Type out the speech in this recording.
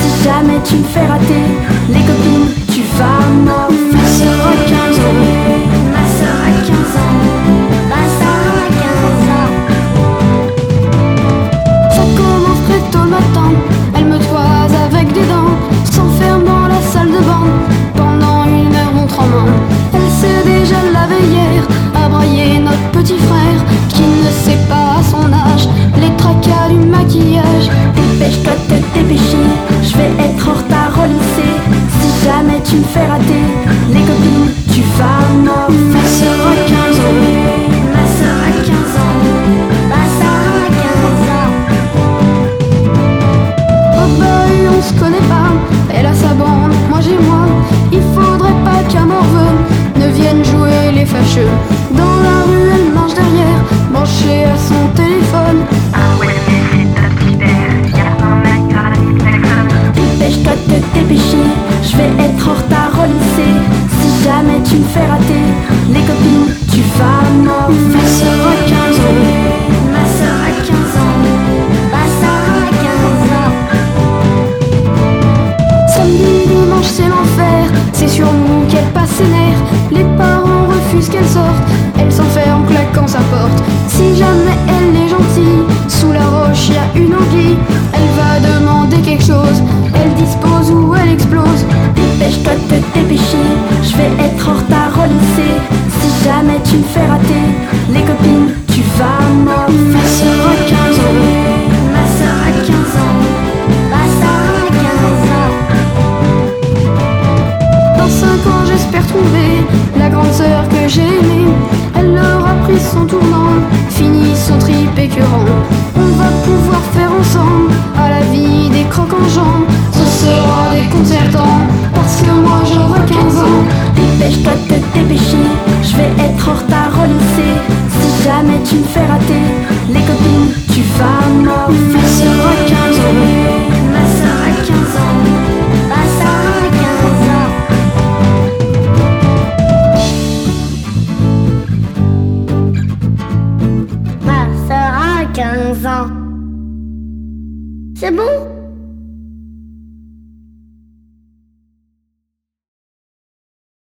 Si jamais tu me fais rater les copines, tu vas mort. Fâcheux. Dans la rue, elle marche derrière, branchée à son téléphone. Ah ouais, c'est top dans la. Dépêche-toi de te dépêcher, je vais être en retard au lycée. Si jamais tu me fais rater les copines, tu vas mort. Ma soeur a 15 ans, ma soeur a 15 ans, ma soeur a 15 ans. Samedi, dimanche, c'est l'enfer, c'est sur nous qu'elle passe ses nerfs. Refusent qu'elle sorte, elle s'enferme en claquant sa porte. Si jamais Elle aura pris son tournant, fini son trip écœurant. On va pouvoir faire ensemble à la vie des crocs en jambes. Ce sera déconcertant parce que moi j'aurai 15 ans. Dépêche-toi de te dépêcher, je vais être en retard au lycée. Si jamais tu me fais rater C'est bon?